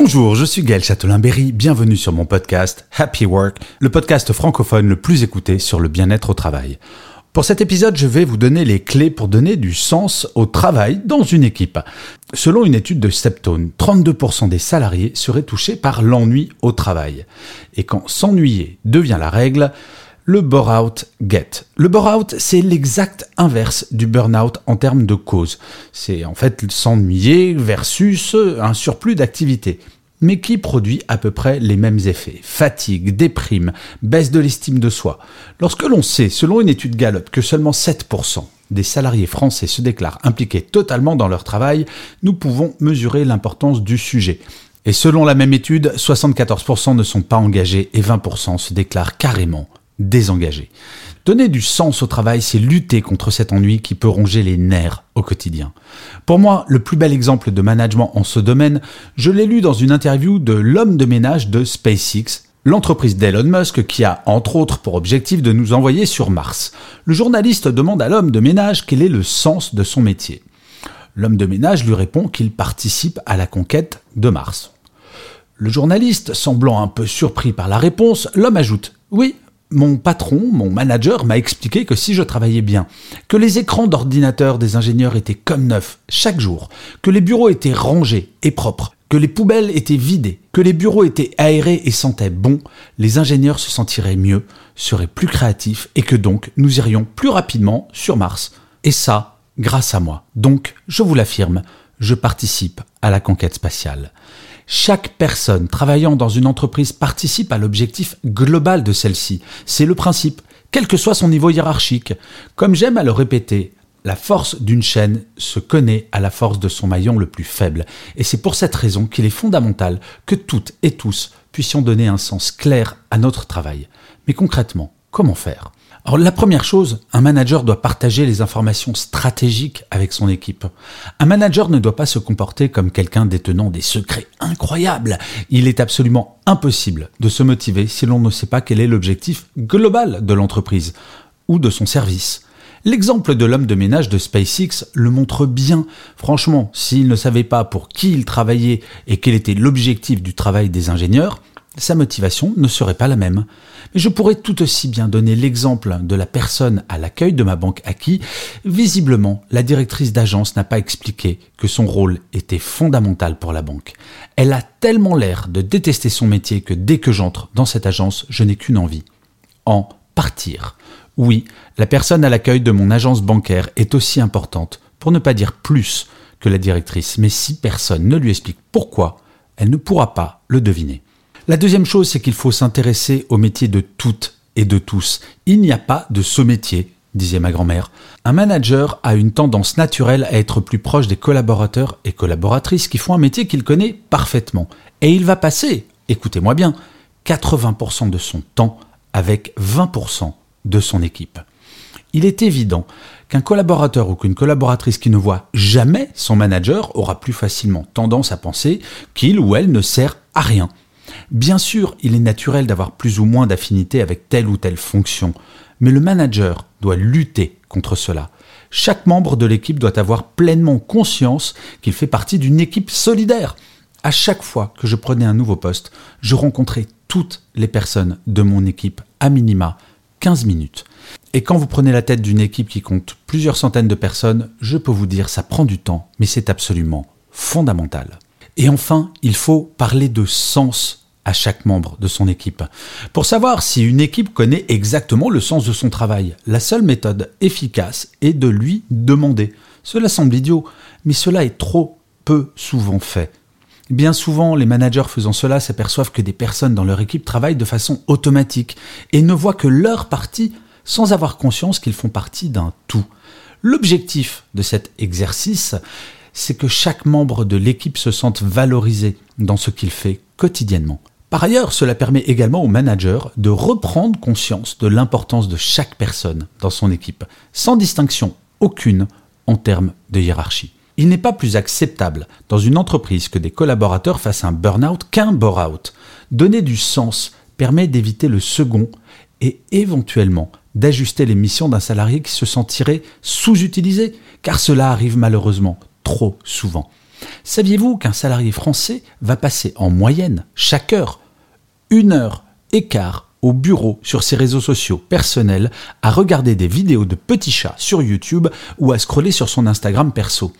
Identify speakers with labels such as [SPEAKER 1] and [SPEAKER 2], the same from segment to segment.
[SPEAKER 1] Bonjour, je suis Gaël Châtelain-Berry, bienvenue sur mon podcast Happy Work, le podcast francophone le plus écouté sur le bien-être au travail. Pour cet épisode, je vais vous donner les clés pour donner du sens au travail dans une équipe. Selon une étude de Septone, 32% des salariés seraient touchés par l'ennui au travail. Et quand s'ennuyer devient la règle, le bore-out get. Le bore-out, c'est l'exact inverse du burn-out en termes de cause. C'est en fait s'ennuyer versus un surplus d'activité mais qui produit à peu près les mêmes effets. Fatigue, déprime, baisse de l'estime de soi. Lorsque l'on sait, selon une étude Gallup, que seulement 7% des salariés français se déclarent impliqués totalement dans leur travail, nous pouvons mesurer l'importance du sujet. Et selon la même étude, 74% ne sont pas engagés et 20% se déclarent carrément désengagés. Donner du sens au travail, c'est lutter contre cet ennui qui peut ronger les nerfs au quotidien. Pour moi, le plus bel exemple de management en ce domaine, je l'ai lu dans une interview de l'homme de ménage de SpaceX, l'entreprise d'Elon Musk qui a entre autres pour objectif de nous envoyer sur Mars. Le journaliste demande à l'homme de ménage quel est le sens de son métier. L'homme de ménage lui répond qu'il participe à la conquête de Mars. Le journaliste, semblant un peu surpris par la réponse, l'homme ajoute Oui, mon patron, mon manager m'a expliqué que si je travaillais bien, que les écrans d'ordinateur des ingénieurs étaient comme neufs chaque jour, que les bureaux étaient rangés et propres, que les poubelles étaient vidées, que les bureaux étaient aérés et sentaient bon, les ingénieurs se sentiraient mieux, seraient plus créatifs et que donc nous irions plus rapidement sur Mars. Et ça, grâce à moi. Donc, je vous l'affirme, je participe à la conquête spatiale. Chaque personne travaillant dans une entreprise participe à l'objectif global de celle-ci. C'est le principe, quel que soit son niveau hiérarchique. Comme j'aime à le répéter, la force d'une chaîne se connaît à la force de son maillon le plus faible. Et c'est pour cette raison qu'il est fondamental que toutes et tous puissions donner un sens clair à notre travail. Mais concrètement, comment faire? Alors la première chose, un manager doit partager les informations stratégiques avec son équipe. Un manager ne doit pas se comporter comme quelqu'un détenant des secrets incroyables. Il est absolument impossible de se motiver si l'on ne sait pas quel est l'objectif global de l'entreprise ou de son service. L'exemple de l'homme de ménage de SpaceX le montre bien. Franchement, s'il ne savait pas pour qui il travaillait et quel était l'objectif du travail des ingénieurs, sa motivation ne serait pas la même. Mais je pourrais tout aussi bien donner l'exemple de la personne à l'accueil de ma banque à qui, visiblement, la directrice d'agence n'a pas expliqué que son rôle était fondamental pour la banque. Elle a tellement l'air de détester son métier que dès que j'entre dans cette agence, je n'ai qu'une envie. En partir. Oui, la personne à l'accueil de mon agence bancaire est aussi importante, pour ne pas dire plus, que la directrice, mais si personne ne lui explique pourquoi, elle ne pourra pas le deviner. La deuxième chose, c'est qu'il faut s'intéresser au métier de toutes et de tous. Il n'y a pas de ce métier, disait ma grand-mère. Un manager a une tendance naturelle à être plus proche des collaborateurs et collaboratrices qui font un métier qu'il connaît parfaitement. Et il va passer, écoutez-moi bien, 80% de son temps avec 20% de son équipe. Il est évident qu'un collaborateur ou qu'une collaboratrice qui ne voit jamais son manager aura plus facilement tendance à penser qu'il ou elle ne sert à rien. Bien sûr, il est naturel d'avoir plus ou moins d'affinité avec telle ou telle fonction, mais le manager doit lutter contre cela. Chaque membre de l'équipe doit avoir pleinement conscience qu'il fait partie d'une équipe solidaire. À chaque fois que je prenais un nouveau poste, je rencontrais toutes les personnes de mon équipe à minima 15 minutes. Et quand vous prenez la tête d'une équipe qui compte plusieurs centaines de personnes, je peux vous dire ça prend du temps, mais c'est absolument fondamental. Et enfin, il faut parler de sens à chaque membre de son équipe. Pour savoir si une équipe connaît exactement le sens de son travail, la seule méthode efficace est de lui demander. Cela semble idiot, mais cela est trop peu souvent fait. Bien souvent, les managers faisant cela s'aperçoivent que des personnes dans leur équipe travaillent de façon automatique et ne voient que leur partie sans avoir conscience qu'ils font partie d'un tout. L'objectif de cet exercice, c'est que chaque membre de l'équipe se sente valorisé dans ce qu'il fait quotidiennement. Par ailleurs, cela permet également au manager de reprendre conscience de l'importance de chaque personne dans son équipe, sans distinction aucune en termes de hiérarchie. Il n'est pas plus acceptable dans une entreprise que des collaborateurs fassent un burn-out qu'un bore-out. Donner du sens permet d'éviter le second et éventuellement d'ajuster les missions d'un salarié qui se sentirait sous-utilisé, car cela arrive malheureusement trop souvent. Saviez-vous qu'un salarié français va passer en moyenne, chaque heure, une heure et quart au bureau sur ses réseaux sociaux personnels à regarder des vidéos de petits chats sur YouTube ou à scroller sur son Instagram perso?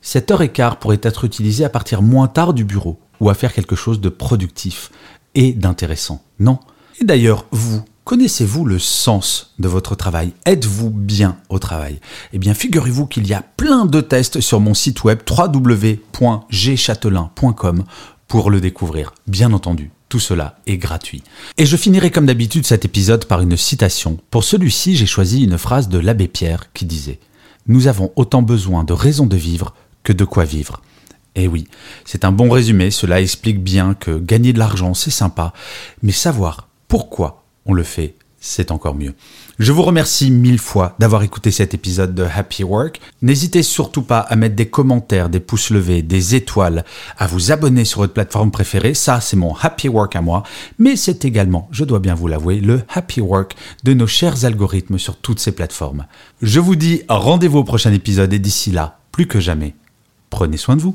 [SPEAKER 1] Cette heure et quart pourrait être utilisée à partir moins tard du bureau ou à faire quelque chose de productif et d'intéressant, non? Et d'ailleurs, vous, Connaissez-vous le sens de votre travail? Êtes-vous bien au travail? Eh bien, figurez-vous qu'il y a plein de tests sur mon site web www.gchatelain.com pour le découvrir. Bien entendu, tout cela est gratuit. Et je finirai comme d'habitude cet épisode par une citation. Pour celui-ci, j'ai choisi une phrase de l'abbé Pierre qui disait ⁇ Nous avons autant besoin de raisons de vivre que de quoi vivre ⁇ eh oui, c'est un bon résumé, cela explique bien que gagner de l'argent c'est sympa, mais savoir pourquoi on le fait, c'est encore mieux. Je vous remercie mille fois d'avoir écouté cet épisode de Happy Work. N'hésitez surtout pas à mettre des commentaires, des pouces levés, des étoiles, à vous abonner sur votre plateforme préférée. Ça, c'est mon Happy Work à moi. Mais c'est également, je dois bien vous l'avouer, le Happy Work de nos chers algorithmes sur toutes ces plateformes. Je vous dis rendez-vous au prochain épisode et d'ici là, plus que jamais, prenez soin de vous.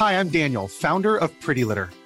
[SPEAKER 2] Hi, I'm Daniel, founder of Pretty Litter.